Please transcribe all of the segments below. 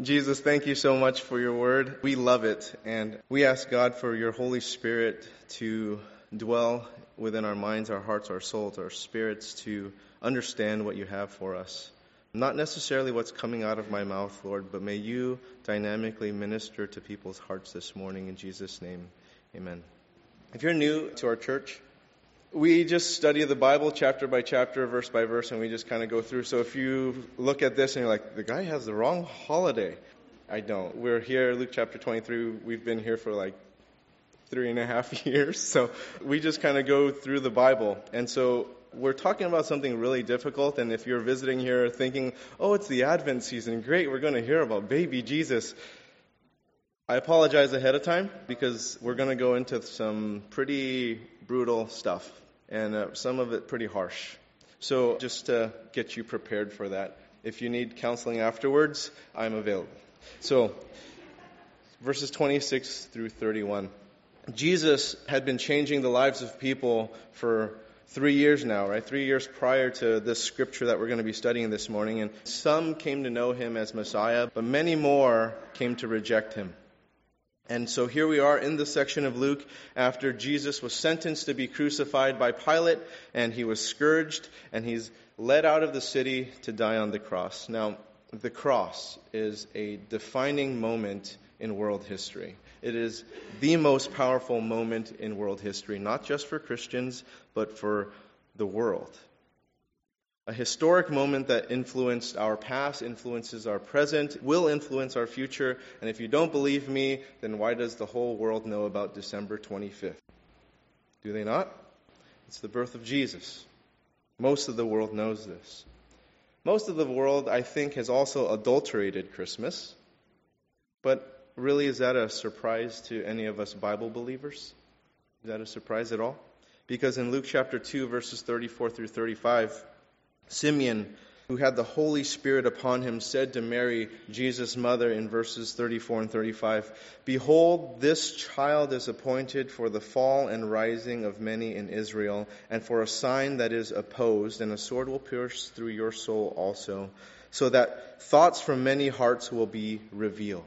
Jesus, thank you so much for your word. We love it, and we ask God for your Holy Spirit to dwell within our minds, our hearts, our souls, our spirits to understand what you have for us. Not necessarily what's coming out of my mouth, Lord, but may you dynamically minister to people's hearts this morning in Jesus' name. Amen. If you're new to our church, we just study the Bible chapter by chapter, verse by verse, and we just kind of go through. So if you look at this and you're like, the guy has the wrong holiday, I don't. We're here, Luke chapter 23. We've been here for like three and a half years. So we just kind of go through the Bible. And so we're talking about something really difficult. And if you're visiting here thinking, oh, it's the Advent season, great, we're going to hear about baby Jesus. I apologize ahead of time because we're going to go into some pretty brutal stuff and uh, some of it pretty harsh. So just to get you prepared for that, if you need counseling afterwards, I'm available. So, verses 26 through 31. Jesus had been changing the lives of people for three years now, right? Three years prior to this scripture that we're going to be studying this morning. And some came to know him as Messiah, but many more came to reject him. And so here we are in the section of Luke after Jesus was sentenced to be crucified by Pilate and he was scourged and he's led out of the city to die on the cross. Now, the cross is a defining moment in world history. It is the most powerful moment in world history, not just for Christians, but for the world. A historic moment that influenced our past, influences our present, will influence our future. And if you don't believe me, then why does the whole world know about December 25th? Do they not? It's the birth of Jesus. Most of the world knows this. Most of the world, I think, has also adulterated Christmas. But really, is that a surprise to any of us Bible believers? Is that a surprise at all? Because in Luke chapter 2, verses 34 through 35, Simeon, who had the Holy Spirit upon him, said to Mary, Jesus' mother, in verses 34 and 35, Behold, this child is appointed for the fall and rising of many in Israel, and for a sign that is opposed, and a sword will pierce through your soul also, so that thoughts from many hearts will be revealed.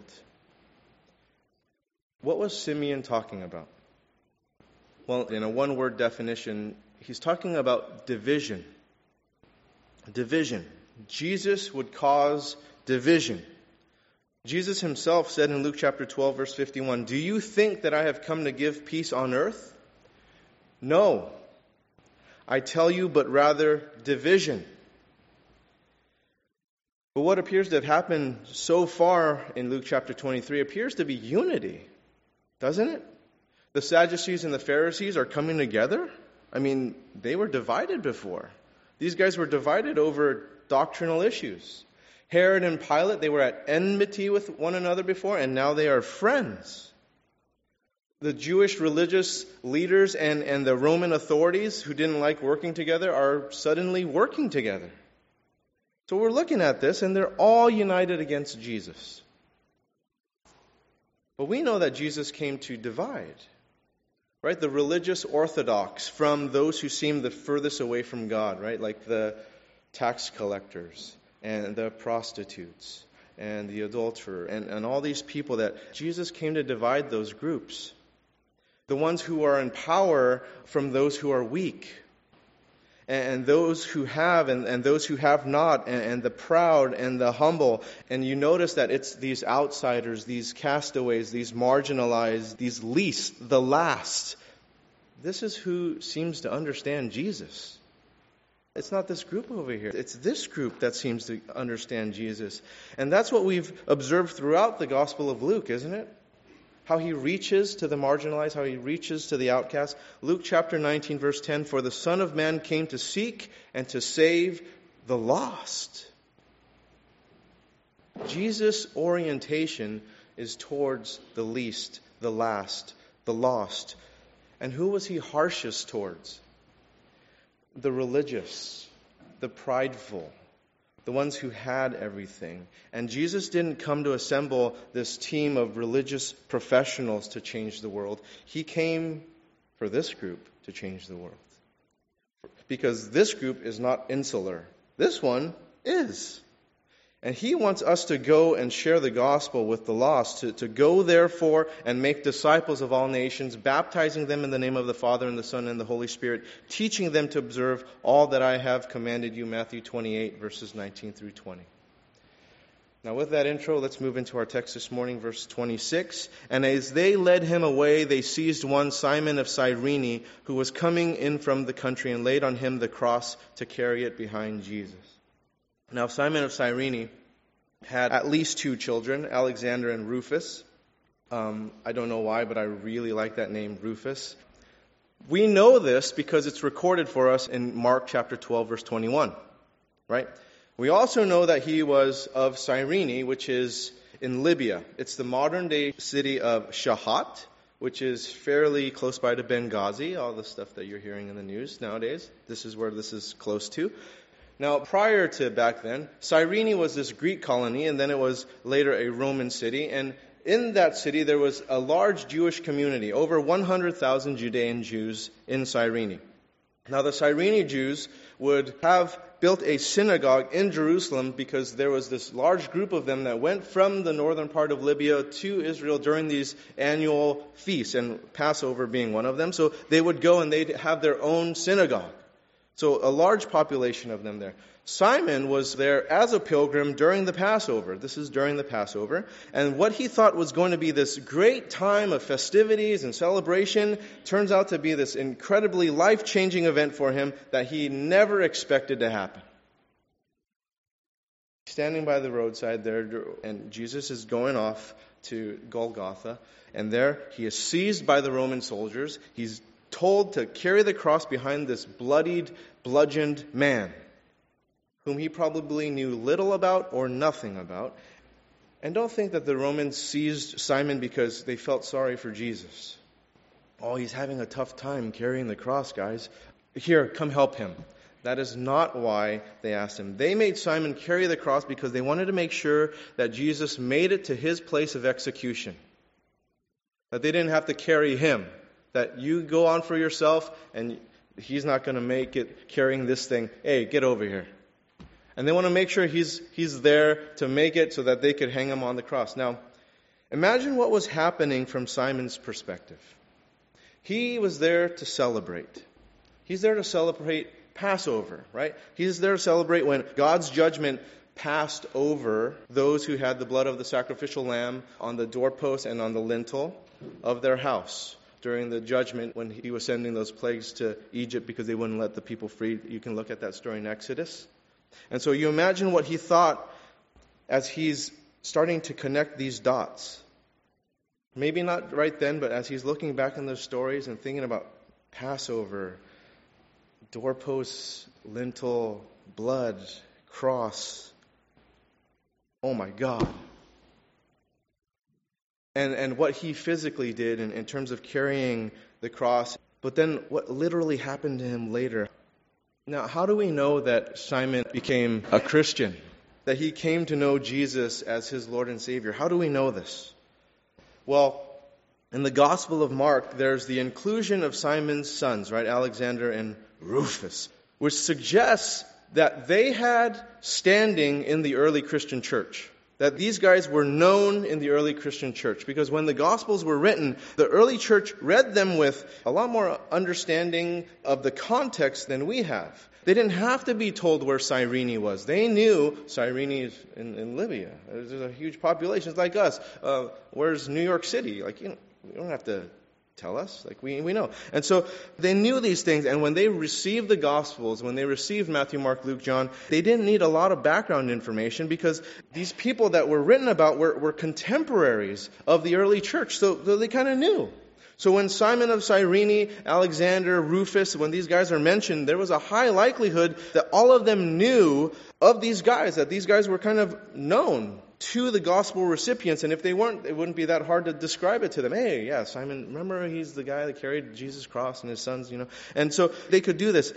What was Simeon talking about? Well, in a one word definition, he's talking about division. Division. Jesus would cause division. Jesus himself said in Luke chapter 12, verse 51, Do you think that I have come to give peace on earth? No. I tell you, but rather division. But what appears to have happened so far in Luke chapter 23 appears to be unity doesn't it? The Sadducees and the Pharisees are coming together. I mean, they were divided before. These guys were divided over doctrinal issues. Herod and Pilate, they were at enmity with one another before, and now they are friends. The Jewish religious leaders and, and the Roman authorities who didn't like working together are suddenly working together. So we're looking at this, and they're all united against Jesus. But we know that Jesus came to divide, right? The religious orthodox from those who seem the furthest away from God, right? Like the tax collectors and the prostitutes and the adulterer and, and all these people that Jesus came to divide those groups. The ones who are in power from those who are weak, and those who have and, and those who have not, and, and, the proud and the humble. And you notice that it's these outsiders, these castaways, these marginalized, these least, the last. This is who seems to understand Jesus. It's not this group over here. It's this group that seems to understand Jesus. And that's what we've observed throughout the Gospel of Luke, isn't it? How he reaches to the marginalized, how he reaches to the outcast. Luke chapter 19, verse 10 For the Son of Man came to seek and to save the lost. Jesus' orientation is towards the least, the last, the lost. And who was he harshest towards? The religious, the prideful, the ones who had everything. And Jesus didn't come to assemble this team of religious professionals to change the world. He came for this group to change the world. Because this group is not insular, this one is. And he wants us to go and share the gospel with the lost, to, to go therefore and make disciples of all nations, baptizing them in the name of the Father and the Son and the Holy Spirit, teaching them to observe all that I have commanded you. Matthew 28, verses 19 through 20. Now, with that intro, let's move into our text this morning, verse 26. And as they led him away, they seized one, Simon of Cyrene, who was coming in from the country, and laid on him the cross to carry it behind Jesus. Now, Simon of Cyrene had at least two children, Alexander and Rufus. Um, I don't know why, but I really like that name, Rufus. We know this because it's recorded for us in Mark chapter 12, verse 21, right? We also know that he was of Cyrene, which is in Libya. It's the modern day city of Shahat, which is fairly close by to Benghazi, all the stuff that you're hearing in the news nowadays. This is where this is close to. Now, prior to back then, Cyrene was this Greek colony, and then it was later a Roman city. And in that city, there was a large Jewish community, over 100,000 Judean Jews in Cyrene. Now, the Cyrene Jews would have built a synagogue in Jerusalem because there was this large group of them that went from the northern part of Libya to Israel during these annual feasts, and Passover being one of them. So they would go and they'd have their own synagogue. So a large population of them there. Simon was there as a pilgrim during the Passover. This is during the Passover. And what he thought was going to be this great time of festivities and celebration turns out to be this incredibly life changing event for him that he never expected to happen. Standing by the roadside there, and Jesus is going off to Golgotha, and there he is seized by the Roman soldiers. He's told to carry the cross behind this bloodied, bludgeoned man whom he probably knew little about or nothing about. And don't think that the Romans seized Simon because they felt sorry for Jesus. Oh, he's having a tough time carrying the cross, guys. Here, come help him. That is not why they asked him. They made Simon carry the cross because they wanted to make sure that Jesus made it to his place of execution. That they didn't have to carry him. That you go on for yourself and he's not going to make it carrying this thing. Hey, get over here. And they want to make sure he's, he's there to make it so that they could hang him on the cross. Now, imagine what was happening from Simon's perspective. He was there to celebrate. He's there to celebrate Passover, right? He's there to celebrate when God's judgment passed over those who had the blood of the sacrificial lamb on the doorpost and on the lintel of their house during the judgment when he was sending those plagues to Egypt because they wouldn't let the people free. You can look at that story in Exodus. And so you imagine what he thought as he's starting to connect these dots. Maybe not right then, but as he's looking back in those stories and thinking about Passover, doorposts, lintel, blood, cross. Oh my God. And, and what he physically did in, in terms of carrying the cross, but then what literally happened to him later. Now, how do we know that Simon became a Christian? That he came to know Jesus as his Lord and Savior? How do we know this? Well, in the Gospel of Mark, there's the inclusion of Simon's sons, right? Alexander and Rufus, which suggests that they had standing in the early Christian church that these guys were known in the early Christian church because when the Gospels were written, the early church read them with a lot more understanding of the context than we have. They didn't have to be told where Cyrene was. They knew Cyrene is in, in Libya. There's a huge population. It's like us. Uh, where's New York City? Like, you, know, you don't have to tell us. Like we, we know. And so they knew these things, and when they received the Gospels, when they received Matthew, Mark, Luke, John, they didn't need a lot of background information because these people that were written about were, were contemporaries of the early church. So, so they kind of knew. So when Simon of Cyrene, Alexander, Rufus, when these guys are mentioned, there was a high likelihood that all of them knew of these guys, that these guys were kind of known to the gospel recipients. And if they weren't, it wouldn't be that hard to describe it to them. Hey, yeah, Simon, remember he's the guy that carried Jesus' cross and his sons, you know? And so they could do this.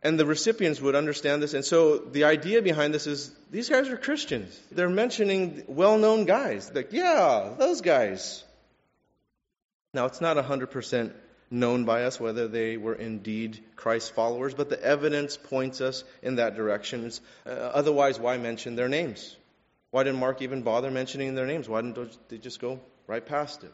And the recipients would understand this. And so the idea behind this is these guys are Christians. They're mentioning well known guys. Like, yeah, those guys. Now, it's not 100% known by us whether they were indeed Christ followers, but the evidence points us in that direction. Uh, otherwise, why mention their names? Why didn't Mark even bother mentioning their names? Why didn't they just go right past it?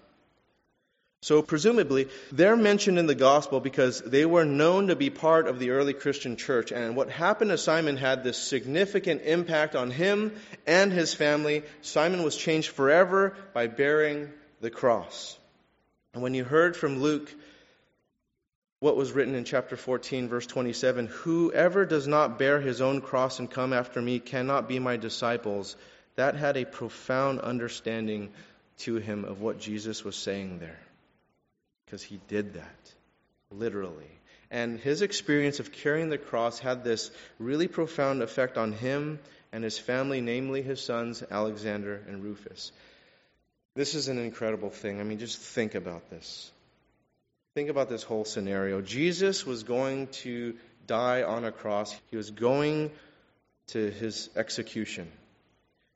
So, presumably, they're mentioned in the gospel because they were known to be part of the early Christian church. And what happened to Simon had this significant impact on him and his family. Simon was changed forever by bearing the cross. And when you heard from Luke what was written in chapter 14, verse 27 Whoever does not bear his own cross and come after me cannot be my disciples, that had a profound understanding to him of what Jesus was saying there because he did that, literally. And his experience of carrying the cross had this really profound effect on him and his family, namely his sons, Alexander and Rufus. This is an incredible thing. I mean, just think about this. Think about this whole scenario. Jesus was going to die on a cross, he was going to his execution.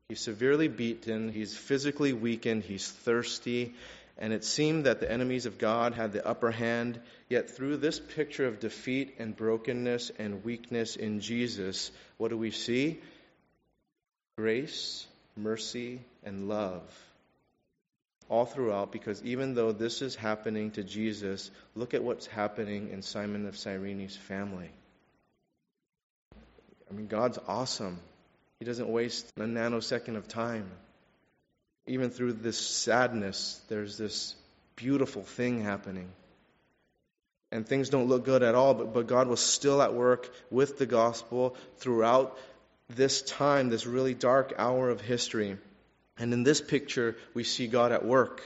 He's severely beaten, he's physically weakened, he's thirsty, and it seemed that the enemies of God had the upper hand. Yet through this picture of defeat and brokenness and weakness in Jesus, what do we see? Grace, mercy, and love. All throughout, because even though this is happening to Jesus, look at what's happening in Simon of Cyrene's family. I mean, God's awesome. He doesn't waste a nanosecond of time even through this sadness, there's this beautiful thing happening. And things don't look good at all, but, but God was still at work with the gospel throughout this time, this really dark hour of history. And in this picture, we see God at work.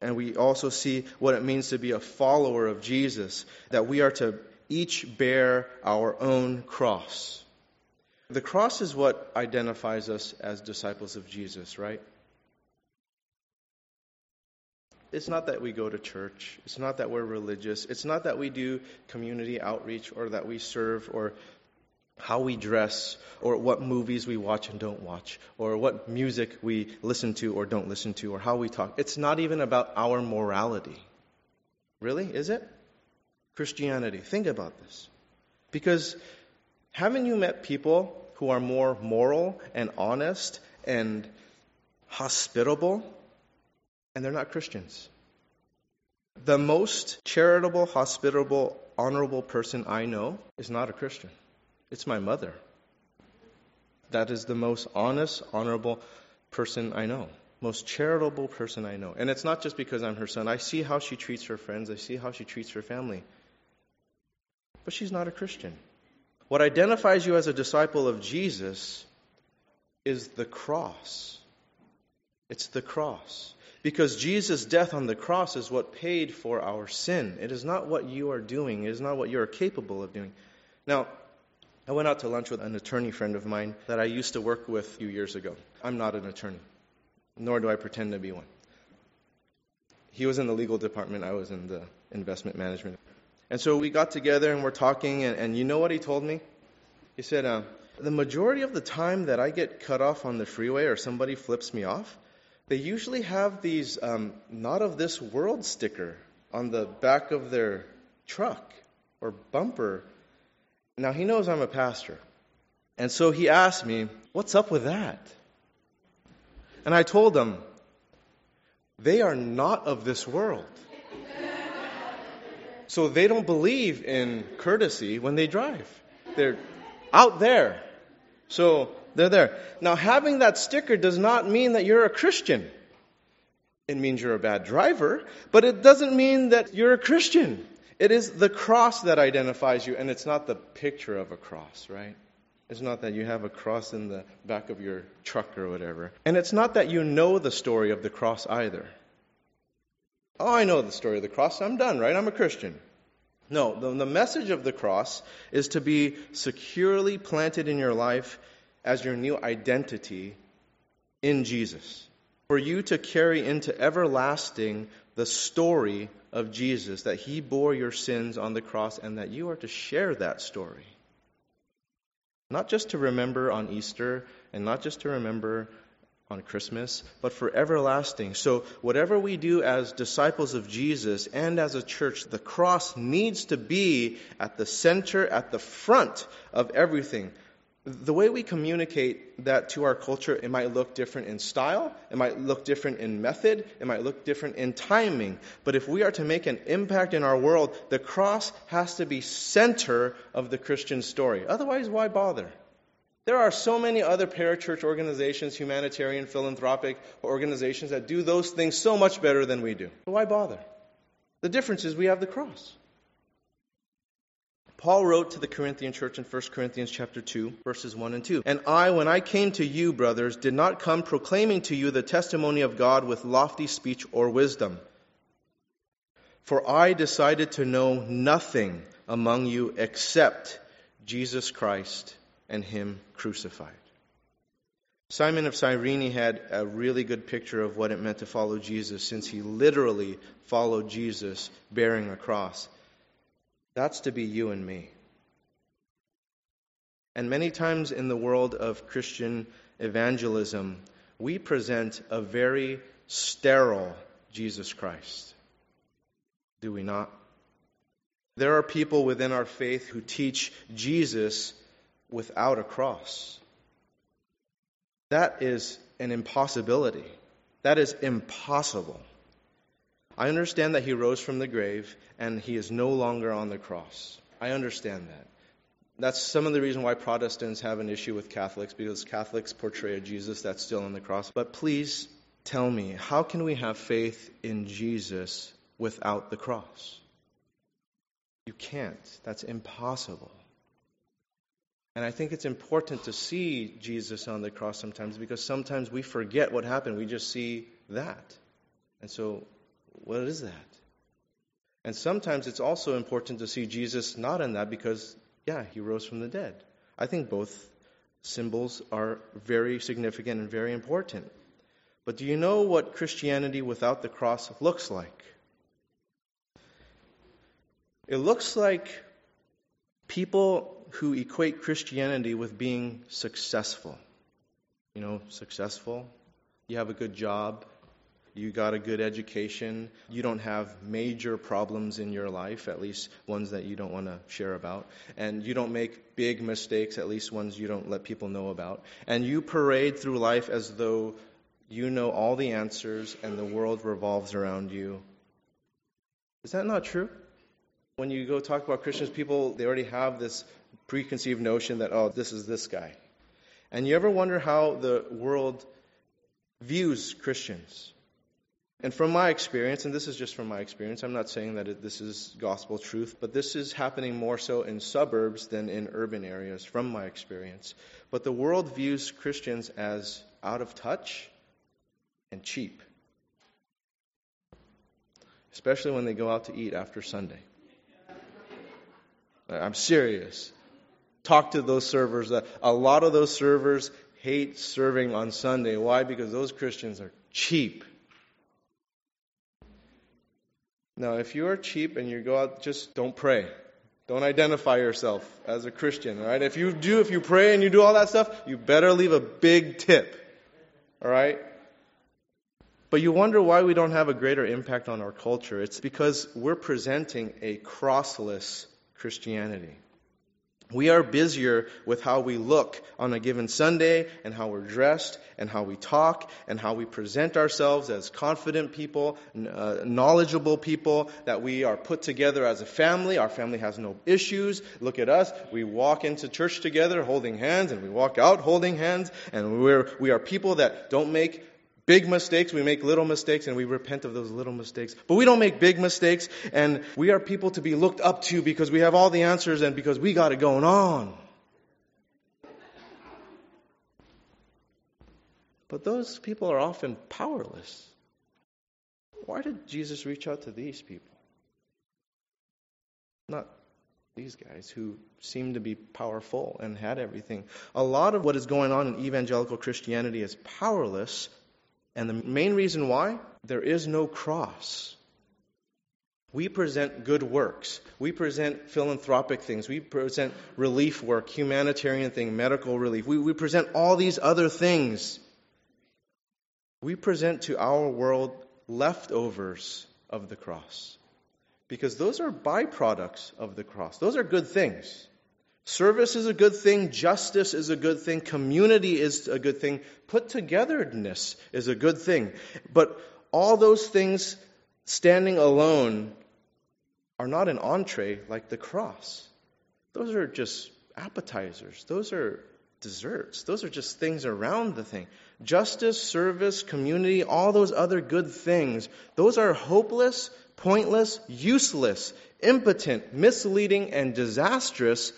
And we also see what it means to be a follower of Jesus, that we are to each bear our own cross. The cross is what identifies us as disciples of Jesus, right? It's not that we go to church. It's not that we're religious. It's not that we do community outreach or that we serve or how we dress or what movies we watch and don't watch or what music we listen to or don't listen to or how we talk. It's not even about our morality. Really? Is it? Christianity. Think about this. Because haven't you met people who are more moral and honest and hospitable and they're not Christians. The most charitable, hospitable, honorable person I know is not a Christian. It's my mother. That is the most honest, honorable person I know. Most charitable person I know. And it's not just because I'm her son. I see how she treats her friends, I see how she treats her family. But she's not a Christian. What identifies you as a disciple of Jesus is the cross. It's the cross. Because Jesus' death on the cross is what paid for our sin. It is not what you are doing, it is not what you are capable of doing. Now, I went out to lunch with an attorney friend of mine that I used to work with a few years ago. I'm not an attorney, nor do I pretend to be one. He was in the legal department, I was in the investment management. And so we got together and we're talking, and, and you know what he told me? He said, uh, The majority of the time that I get cut off on the freeway or somebody flips me off, they usually have these um, not of this world sticker on the back of their truck or bumper. Now, he knows I'm a pastor. And so he asked me, What's up with that? And I told him, They are not of this world. So they don't believe in courtesy when they drive. They're out there. So they're there. Now, having that sticker does not mean that you're a Christian. It means you're a bad driver, but it doesn't mean that you're a Christian. It is the cross that identifies you, and it's not the picture of a cross, right? It's not that you have a cross in the back of your truck or whatever. And it's not that you know the story of the cross either. Oh, I know the story of the cross. I'm done, right? I'm a Christian. No, the, the message of the cross is to be securely planted in your life as your new identity in Jesus. For you to carry into everlasting the story of Jesus, that he bore your sins on the cross, and that you are to share that story. Not just to remember on Easter, and not just to remember on Christmas, but for everlasting. So, whatever we do as disciples of Jesus and as a church, the cross needs to be at the center, at the front of everything. The way we communicate that to our culture, it might look different in style, it might look different in method, it might look different in timing. But if we are to make an impact in our world, the cross has to be center of the Christian story. Otherwise, why bother? There are so many other parachurch organizations, humanitarian, philanthropic organizations that do those things so much better than we do. why bother? The difference is we have the cross. Paul wrote to the Corinthian church in 1 Corinthians chapter 2 verses 1 and 2. And I when I came to you brothers did not come proclaiming to you the testimony of God with lofty speech or wisdom. For I decided to know nothing among you except Jesus Christ and Him crucified. Simon of Cyrene had a really good picture of what it meant to follow Jesus since he literally followed Jesus bearing a cross. That's to be you and me. And many times in the world of Christian evangelism, we present a very sterile Jesus Christ. Do we not? There are people within our faith who teach Jesus without a cross. That is an impossibility. That is impossible. I understand that he rose from the grave and he is no longer on the cross. I understand that. That's some of the reason why Protestants have an issue with Catholics because Catholics portray a Jesus that's still on the cross. But please tell me, how can we have faith in Jesus without the cross? You can't. That's impossible. And I think it's important to see Jesus on the cross sometimes because sometimes we forget what happened. We just see that. And so, what is that? And sometimes it's also important to see Jesus not in that because, yeah, he rose from the dead. I think both symbols are very significant and very important. But do you know what Christianity without the cross looks like? It looks like people who equate Christianity with being successful. You know, successful. You have a good job. You got a good education. You don't have major problems in your life, at least ones that you don't want to share about. And you don't make big mistakes, at least ones you don't let people know about. And you parade through life as though you know all the answers and the world revolves around you. Is that not true? When you go talk about Christians, people, they already have this preconceived notion that, oh, this is this guy. And you ever wonder how the world views Christians? And from my experience, and this is just from my experience, I'm not saying that it, this is gospel truth, but this is happening more so in suburbs than in urban areas, from my experience. But the world views Christians as out of touch and cheap, especially when they go out to eat after Sunday. I'm serious. Talk to those servers. Uh, a lot of those servers hate serving on Sunday. Why? Because those Christians are cheap. Now, if you are cheap and you go out, just don't pray. Don't identify yourself as a Christian, all right? If you do, if you pray and you do all that stuff, you better leave a big tip, all right? But you wonder why we don't have a greater impact on our culture. It's because we're presenting a crossless Christianity. We are busier with how we look on a given Sunday and how we're dressed and how we talk and how we present ourselves as confident people, uh, knowledgeable people, that we are put together as a family. Our family has no issues. Look at us. We walk into church together holding hands and we walk out holding hands and we're, we are people that don't make big mistakes, we make little mistakes, and we repent of those little mistakes. But we don't make big mistakes, and we are people to be looked up to because we have all the answers and because we got it going on. But those people are often powerless. Why did Jesus reach out to these people? Not these guys who seem to be powerful and had everything. A lot of what is going on in evangelical Christianity is powerless and the main reason why? There is no cross. We present good works. We present philanthropic things. We present relief work, humanitarian thing, medical relief. We, we present all these other things. we present to our world leftovers of the cross. Because those are byproducts of the cross. Those are good things. Service is a good thing, justice is a good thing, community is a good thing, put togetherness is a good thing. But all those things standing alone are not an entree like the cross. Those are just appetizers. Those are desserts. Those are just things around the thing. Justice, service, community, all those other good things, those are hopeless, pointless, useless, impotent, misleading, and disastrous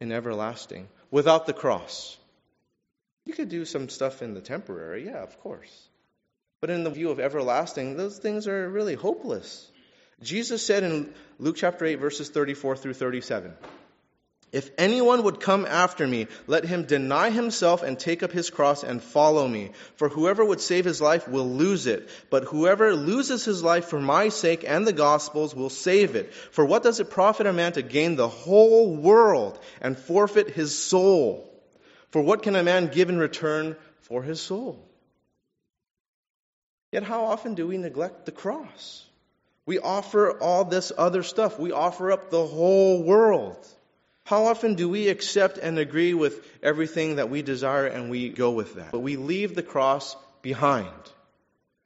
in everlasting without the cross. You could do some stuff in the temporary, yeah, of course. But in the view of everlasting, those things are really hopeless. Jesus said in Luke chapter 8, verses 34 through 37 If anyone would come after me, let him deny himself and take up his cross and follow me. For whoever would save his life will lose it, but whoever loses his life for my sake and the gospel's will save it. For what does it profit a man to gain the whole world and forfeit his soul? For what can a man give in return for his soul? Yet how often do we neglect the cross? We offer all this other stuff. We offer up the whole world. How often do we accept and agree with everything that we desire and we go with that? But we leave the cross behind.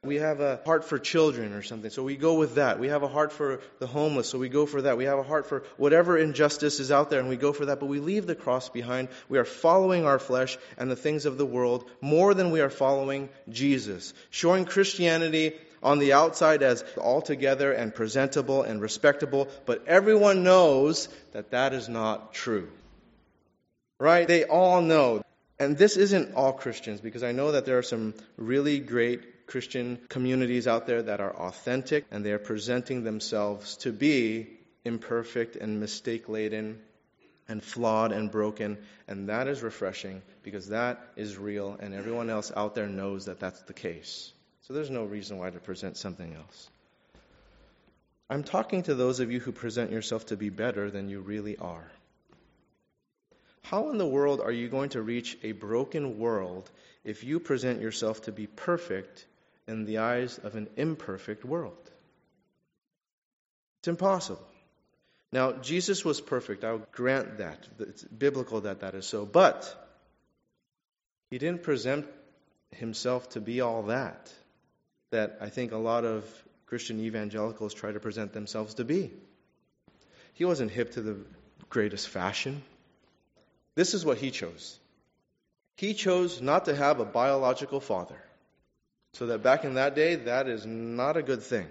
We have a heart for children or something, so we go with that. We have a heart for the homeless, so we go for that. We have a heart for whatever injustice is out there, and we go for that, but we leave the cross behind. We are following our flesh and the things of the world more than we are following Jesus. Showing Christianity on the outside as altogether and presentable and respectable, but everyone knows that that is not true. Right? They all know. And this isn't all Christians, because I know that there are some really great Christian communities out there that are authentic and they are presenting themselves to be imperfect and mistake laden and flawed and broken. And that is refreshing because that is real, and everyone else out there knows that that's the case. So there's no reason why to present something else. I'm talking to those of you who present yourself to be better than you really are. How in the world are you going to reach a broken world if you present yourself to be perfect in the eyes of an imperfect world? It's impossible. Now, Jesus was perfect. I'll grant that. It's biblical that that is so. But he didn't present himself to be all that that I think a lot of Christian evangelicals try to present themselves to be. He wasn't hip to the greatest fashion. This is what he chose. He chose not to have a biological father. So that back in that day, that is not a good thing.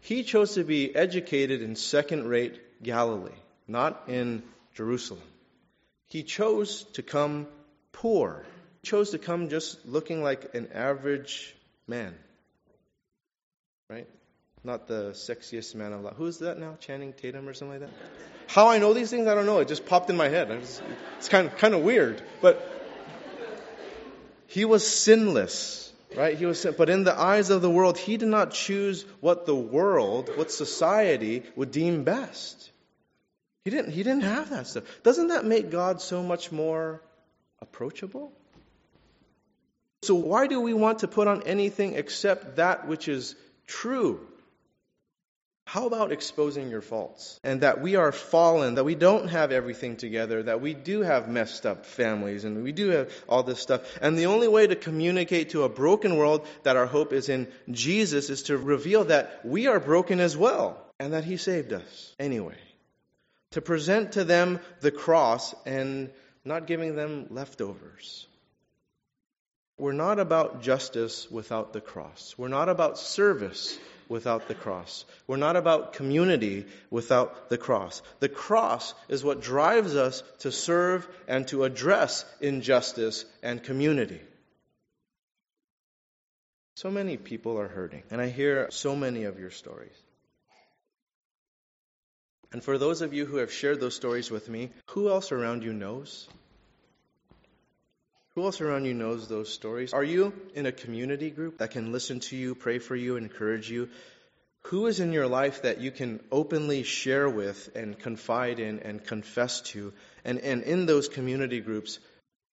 He chose to be educated in second rate Galilee, not in Jerusalem. He chose to come poor. He chose to come just looking like an average man right? Not the sexiest man alive. Who's that now? Channing Tatum or something like that? How I know these things, I don't know. It just popped in my head. It's kind of, kind of weird. But he was sinless, right? He was, sin- but in the eyes of the world, he did not choose what the world, what society would deem best. He didn't, he didn't have that stuff. Doesn't that make God so much more approachable? So, why do we want to put on anything except that which is true. How about exposing your faults? And that we are fallen, that we don't have everything together, that we do have messed up families, and we do have all this stuff. And the only way to communicate to a broken world that our hope is in Jesus is to reveal that we are broken as well, and that He saved us anyway. To present to them the cross and not giving them leftovers. We're not about justice without the cross. We're not about service without the cross. We're not about community without the cross. The cross is what drives us to serve and to address injustice and community. So many people are hurting, and I hear so many of your stories. And for those of you who have shared those stories with me, who else around you knows? Who else around you knows those stories? Are you in a community group that can listen to you, pray for you, encourage you? Who is in your life that you can openly share with and confide in and confess to? And, and in those community groups,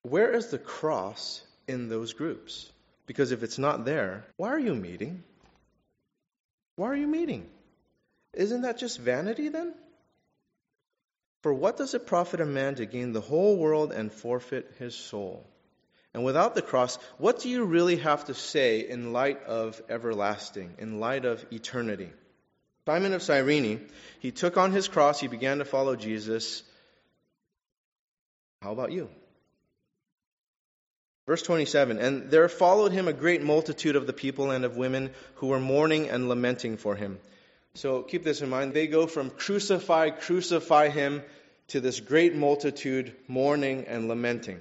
where is the cross in those groups? Because if it's not there, why are you meeting? Why are you meeting? Isn't that just vanity then? For what does it profit a man to gain the whole world and forfeit his soul? And without the cross, what do you really have to say in light of everlasting, in light of eternity? Simon of Cyrene, he took on his cross, he began to follow Jesus. How about you? Verse 27 And there followed him a great multitude of the people and of women who were mourning and lamenting for him. So keep this in mind. They go from crucify, crucify him, to this great multitude mourning and lamenting.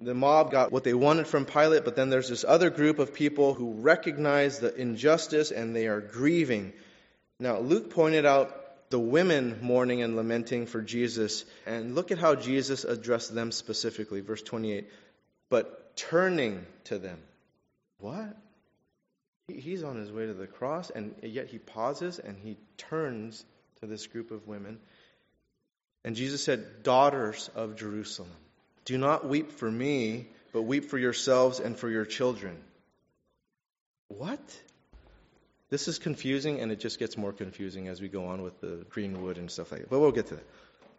The mob got what they wanted from Pilate, but then there's this other group of people who recognize the injustice and they are grieving. Now, Luke pointed out the women mourning and lamenting for Jesus, and look at how Jesus addressed them specifically. Verse 28 But turning to them. What? He's on his way to the cross, and yet he pauses and he turns to this group of women. And Jesus said, Daughters of Jerusalem, do not weep for me, but weep for yourselves and for your children. What? This is confusing, and it just gets more confusing as we go on with the green wood and stuff like that. But we'll get to that.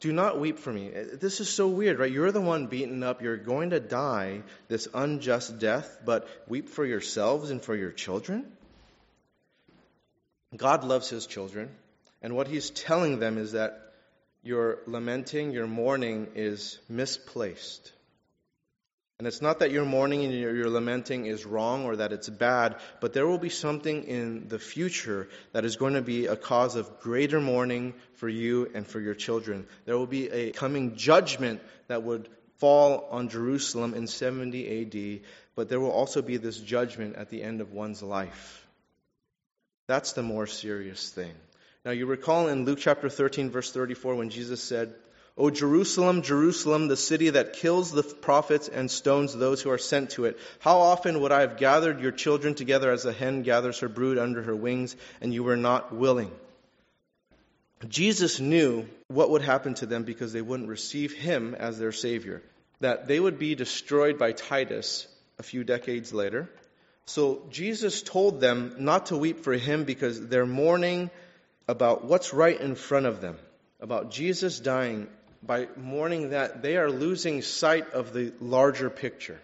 Do not weep for me. Uh, this is so weird, right? You're the one beaten up. You're going to die this unjust death, but weep for yourselves and for your children? God loves his children, and what he's telling them is that your lamenting, your mourning is misplaced. And it's not that your mourning and your, your, lamenting is wrong or that it's bad, but there will be something in the future that is going to be a cause of greater mourning for you and for your children. There will be a coming judgment that would fall on Jerusalem in 70 AD, but there will also be this judgment at the end of one's life. That's the more serious thing. Now, you recall in Luke chapter 13, verse 34, when Jesus said, O Jerusalem, Jerusalem, the city that kills the prophets and stones those who are sent to it. How often would I have gathered your children together as a hen gathers her brood under her wings, and you were not willing? Jesus knew what would happen to them because they wouldn't receive him as their Savior, that they would be destroyed by Titus a few decades later. So Jesus told them not to weep for him because they're mourning about what's right in front of them, about Jesus dying by mourning that they are losing sight of the larger picture.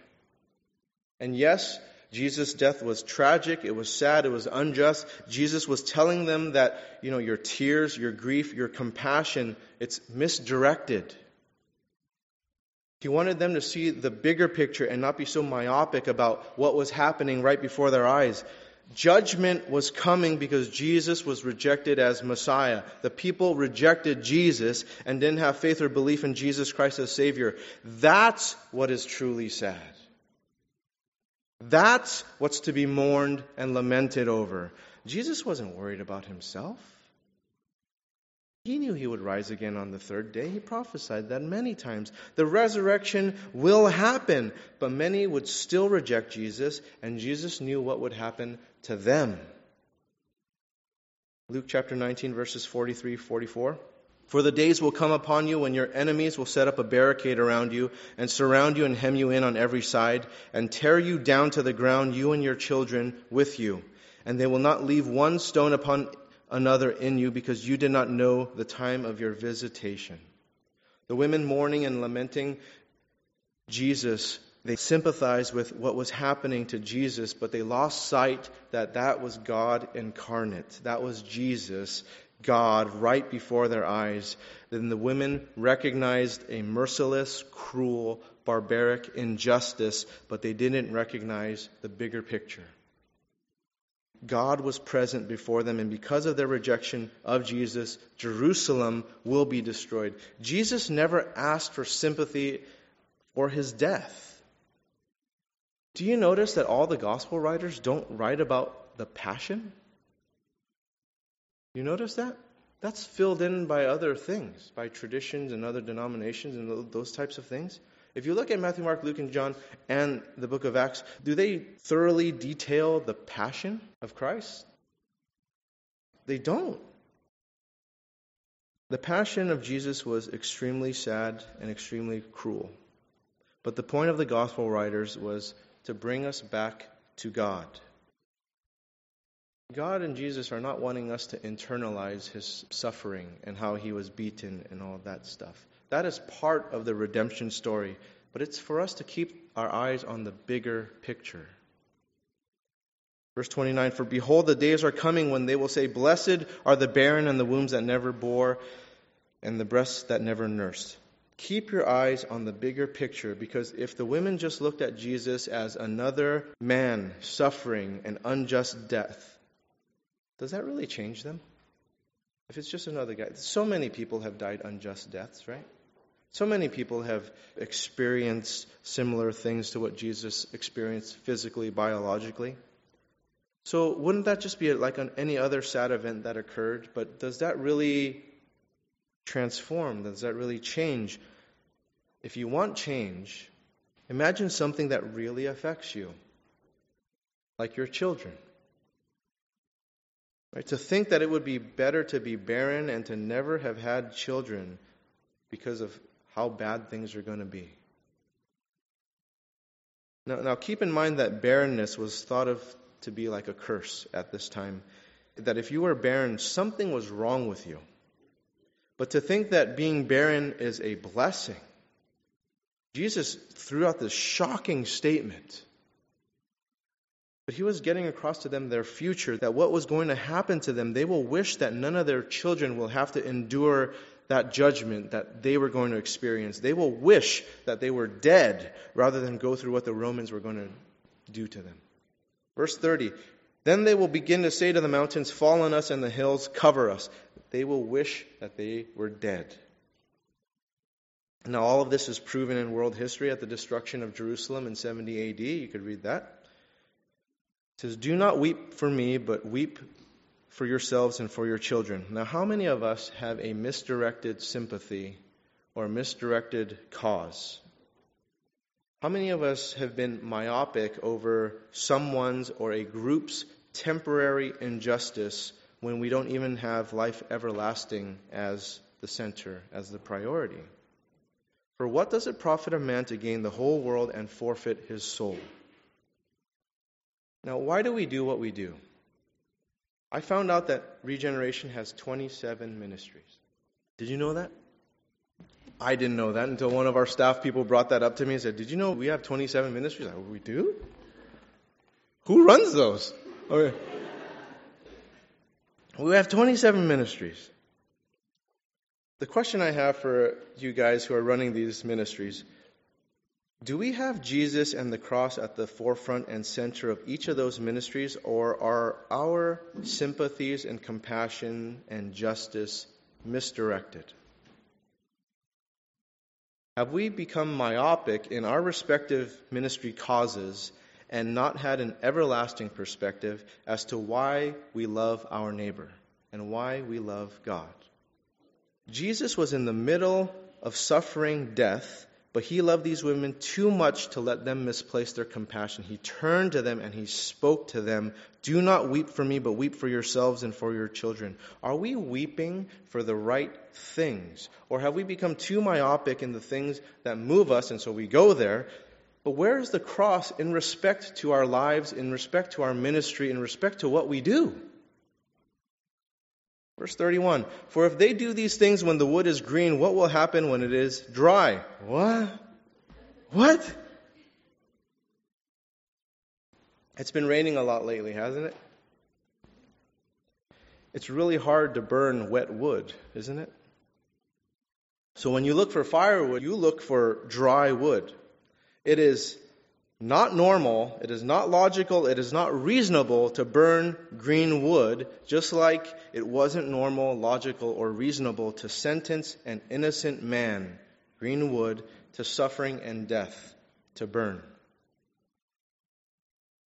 And yes, Jesus' death was tragic, it was sad, it was unjust. Jesus was telling them that, you know, your tears, your grief, your compassion, it's misdirected. He wanted them to see the bigger picture and not be so myopic about what was happening right before their eyes. Judgment was coming because Jesus was rejected as Messiah. The people rejected Jesus and didn't have faith or belief in Jesus Christ as Savior. That's what is truly sad. That's what's to be mourned and lamented over. Jesus wasn't worried about himself. He knew he would rise again on the third day. He prophesied that many times. The resurrection will happen, but many would still reject Jesus, and Jesus knew what would happen to them. Luke chapter 19, verses 43 44. For the days will come upon you when your enemies will set up a barricade around you and surround you and hem you in on every side and tear you down to the ground, you and your children with you. And they will not leave one stone upon another in you because you did not know the time of your visitation. The women mourning and lamenting Jesus, they sympathized with what was happening to Jesus, but they lost sight that that was God incarnate. That was Jesus, God, right before their eyes. Then the women recognized a merciless, cruel, barbaric injustice, but they didn't recognize the bigger picture. God was present before them, and because of their rejection of Jesus, Jerusalem will be destroyed. Jesus never asked for sympathy for his death. Do you notice that all the gospel writers don't write about the passion? You notice that? That's filled in by other things, by traditions and other denominations and those types of things. If you look at Matthew, Mark, Luke, and John and the book of Acts, do they thoroughly detail the passion of Christ? They don't. The passion of Jesus was extremely sad and extremely cruel. But the point of the gospel writers was to bring us back to God. God and Jesus are not wanting us to internalize his suffering and how he was beaten and all that stuff. That is part of the redemption story, but it's for us to keep our eyes on the bigger picture. Verse 29 For behold, the days are coming when they will say, Blessed are the barren and the wombs that never bore, and the breasts that never nursed. Keep your eyes on the bigger picture because if the women just looked at Jesus as another man suffering an unjust death, does that really change them? If it's just another guy, so many people have died unjust deaths, right? So many people have experienced similar things to what Jesus experienced physically, biologically. So wouldn't that just be like on any other sad event that occurred? But does that really transform? Does that really change? If you want change, imagine something that really affects you, like your children. Right? To think that it would be better to be barren and to never have had children because of how bad things are going to be. Now, now, keep in mind that barrenness was thought of to be like a curse at this time. That if you were barren, something was wrong with you. But to think that being barren is a blessing, Jesus threw out this shocking statement but he was getting across to them their future, that what was going to happen to them, they will wish that none of their children will have to endure that judgment that they were going to experience. They will wish that they were dead rather than go through what the Romans were going to do to them. Verse 30 Then they will begin to say to the mountains, Fall on us, and the hills, cover us. They will wish that they were dead. Now, all of this is proven in world history at the destruction of Jerusalem in 70 AD. You could read that. It says, Do not weep for me, but weep for yourselves and for your children. Now, how many of us have a misdirected sympathy or misdirected cause? How many of us have been myopic over someone's or a group's temporary injustice when we don't even have life everlasting as the center, as the priority? For what does it profit a man to gain the whole world and forfeit his soul? Now, why do we do what we do? I found out that Regeneration has 27 ministries. Did you know that? I didn't know that until one of our staff people brought that up to me and said, Did you know we have 27 ministries? I, we do? Who runs those? Okay. We have 27 ministries. The question I have for you guys who are running these ministries do we have Jesus and the cross at the forefront and center of each of those ministries, or are our sympathies and compassion and justice misdirected? Have we become myopic in our respective ministry causes and not had an everlasting perspective as to why we love our neighbor and why we love God? Jesus was in the middle of suffering death but he loved these women too much to let them misplace their compassion. He turned to them and he spoke to them Do not weep for me, but weep for yourselves and for your children. Are we weeping for the right things? Or have we become too myopic in the things that move us and so we go there? But where is the cross in respect to our lives, in respect to our ministry, in respect to what we do? Verse 31 For if they do these things when the wood is green, what will happen when it is dry? What? What? It's been raining a lot lately, hasn't it? It's really hard to burn wet wood, isn't it? So when you look for firewood, you look for dry wood. It is not normal, it is not logical, it is not reasonable to burn green wood, just like it wasn't normal, logical, or reasonable to sentence an innocent man, green wood, to suffering and death to burn.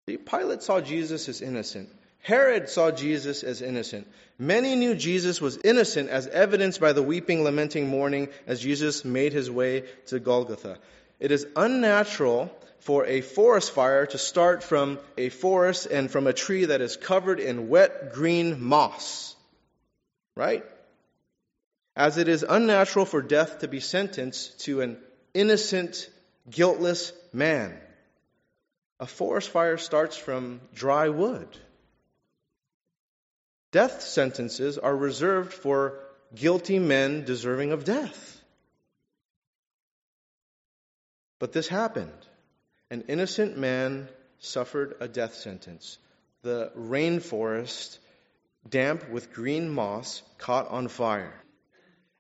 The Pilate saw Jesus as innocent. Herod saw Jesus as innocent. Many knew Jesus was innocent, as evidenced by the weeping, lamenting, mourning as Jesus made his way to Golgotha. It is unnatural for a forest fire to start from a forest and from a tree that is covered in wet green moss. Right? As it is unnatural for death to be sentenced to an innocent, guiltless man. A forest fire starts from dry wood. Death sentences are reserved for guilty men deserving of death. But this happened. An innocent man suffered a death sentence. The rainforest, damp with green moss, caught on fire.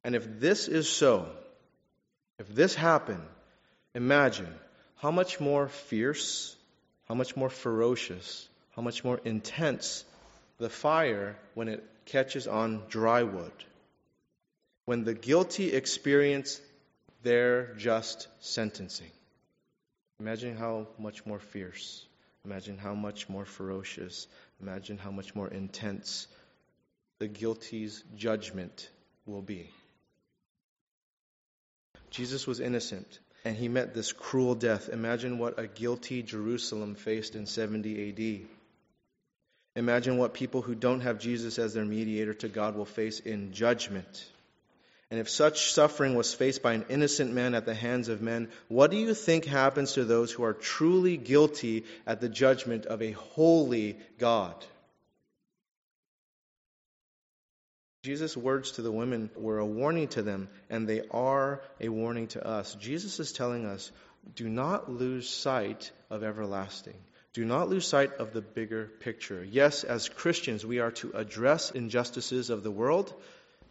And if this is so, if this happened, imagine how much more fierce, how much more ferocious, how much more intense the fire when it catches on dry wood. When the guilty experience their just sentencing. Imagine how much more fierce. Imagine how much more ferocious. Imagine how much more intense the guilty's judgment will be. Jesus was innocent, and he met this cruel death. Imagine what a guilty Jerusalem faced in 70 AD. Imagine what people who don't have Jesus as their mediator to God will face in judgment. And if such suffering was faced by an innocent man at the hands of men, what do you think happens to those who are truly guilty at the judgment of a holy God? Jesus' words to the women were a warning to them, and they are a warning to us. Jesus is telling us do not lose sight of everlasting. Do not lose sight of the bigger picture. Yes, as Christians, we are to address injustices of the world,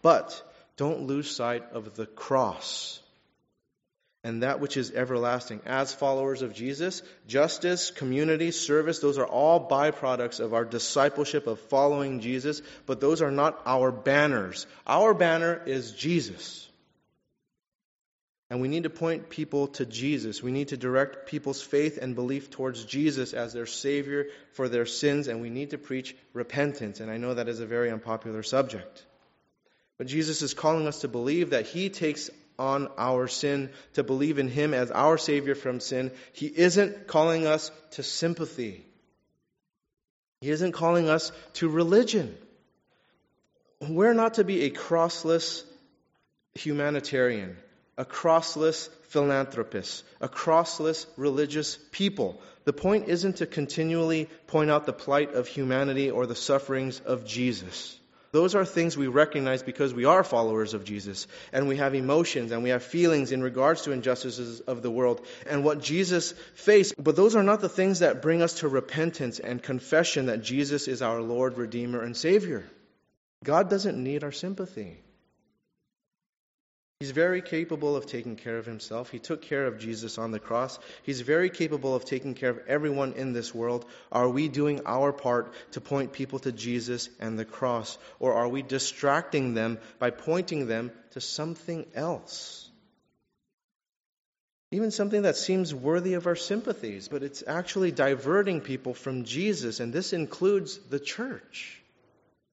but don't lose sight of the cross and that which is everlasting. As followers of Jesus, justice, community, service, those are all byproducts of our discipleship of following Jesus, but those are not our banners. Our banner is Jesus. And we need to point people to Jesus. We need to direct people's faith and belief towards Jesus as their Savior for their sins, and we need to preach repentance. And I know that is a very unpopular subject. But Jesus is calling us to believe that He takes on our sin, to believe in Him as our Savior from sin. He isn't calling us to sympathy. He isn't calling us to religion. We're not to be a crossless humanitarian, a crossless philanthropist, a crossless religious people. The point isn't to continually point out the plight of humanity or the sufferings of Jesus. Those are things we recognize because we are followers of Jesus and we have emotions and we have feelings in regards to injustices of the world and what Jesus faced. But those are not the things that bring us to repentance and confession that Jesus is our Lord, Redeemer, and Savior. God doesn't need our sympathy. He's very capable of taking care of himself. He took care of Jesus on the cross. He's very capable of taking care of everyone in this world. Are we doing our part to point people to Jesus and the cross? Or are we distracting them by pointing them to something else? Even something that seems worthy of our sympathies, but it's actually diverting people from Jesus, and this includes the church.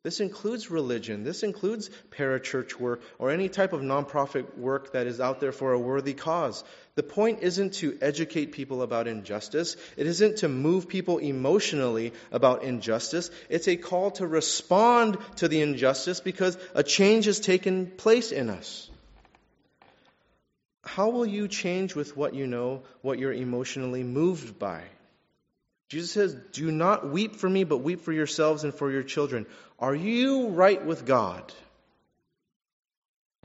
This includes religion. This includes parachurch work or any type of nonprofit work that is out there for a worthy cause. The point isn't to educate people about injustice. It isn't to move people emotionally about injustice. It's a call to respond to the injustice because a change has taken place in us. How will you change with what you know, what you're emotionally moved by? Jesus says, Do not weep for me, but weep for yourselves and for your children. Are you right with God?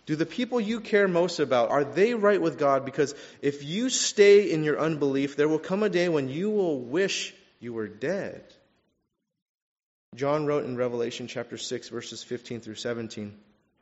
Do the people you care most about, are they right with God? Because if you stay in your unbelief, there will come a day when you will wish you were dead. John wrote in Revelation chapter 6, verses 15 through 17.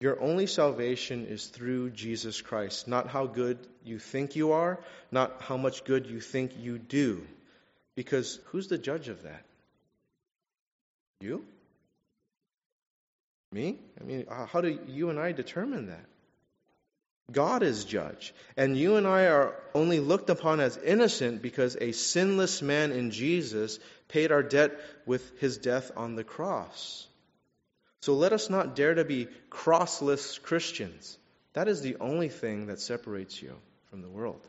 Your only salvation is through Jesus Christ, not how good you think you are, not how much good you think you do. Because who's the judge of that? You? Me? I mean, how do you and I determine that? God is judge. And you and I are only looked upon as innocent because a sinless man in Jesus paid our debt with his death on the cross. So let us not dare to be crossless Christians. That is the only thing that separates you from the world.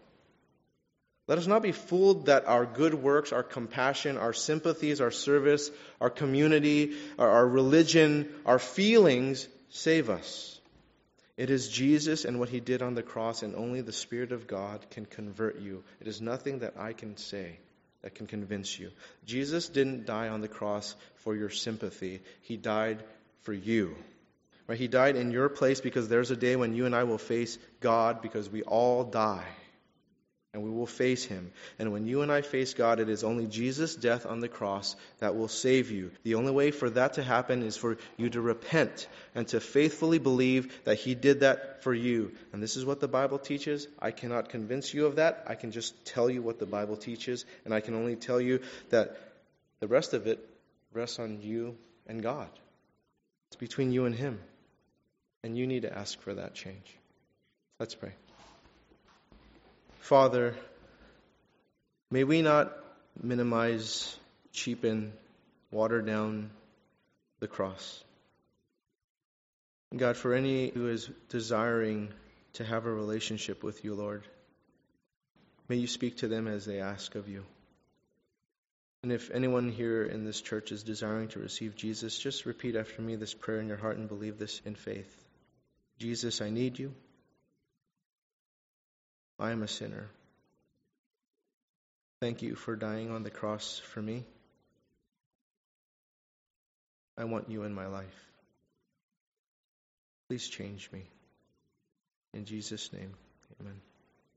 Let us not be fooled that our good works, our compassion, our sympathies, our service, our community, our, religion, our feelings save us. It is Jesus and what he did on the cross, and only the Spirit of God can convert you. It is nothing that I can say that can convince you. Jesus didn't die on the cross for your sympathy, he died for you. Right? He died in your place because there's a day when you and I will face God because we all die and we will face him. And when you and I face God, it is only Jesus' death on the cross that will save you. The only way for that to happen is for you to repent and to faithfully believe that he did that for you. And this is what the Bible teaches. I cannot convince you of that. I can just tell you what the Bible teaches, and I can only tell you that the rest of it rests on you and God. It's between you and him. And you need to ask for that change. Let's pray. Father, may we not minimize, cheapen, water down the cross. God, for any who is desiring to have a relationship with you, Lord, may you speak to them as they ask of you. And if anyone here in this church is desiring to receive Jesus, just repeat after me this prayer in your heart and believe this in faith. Jesus, I need you. I am a sinner. Thank you for dying on the cross for me. I want you in my life. Please change me. In Jesus' name, amen.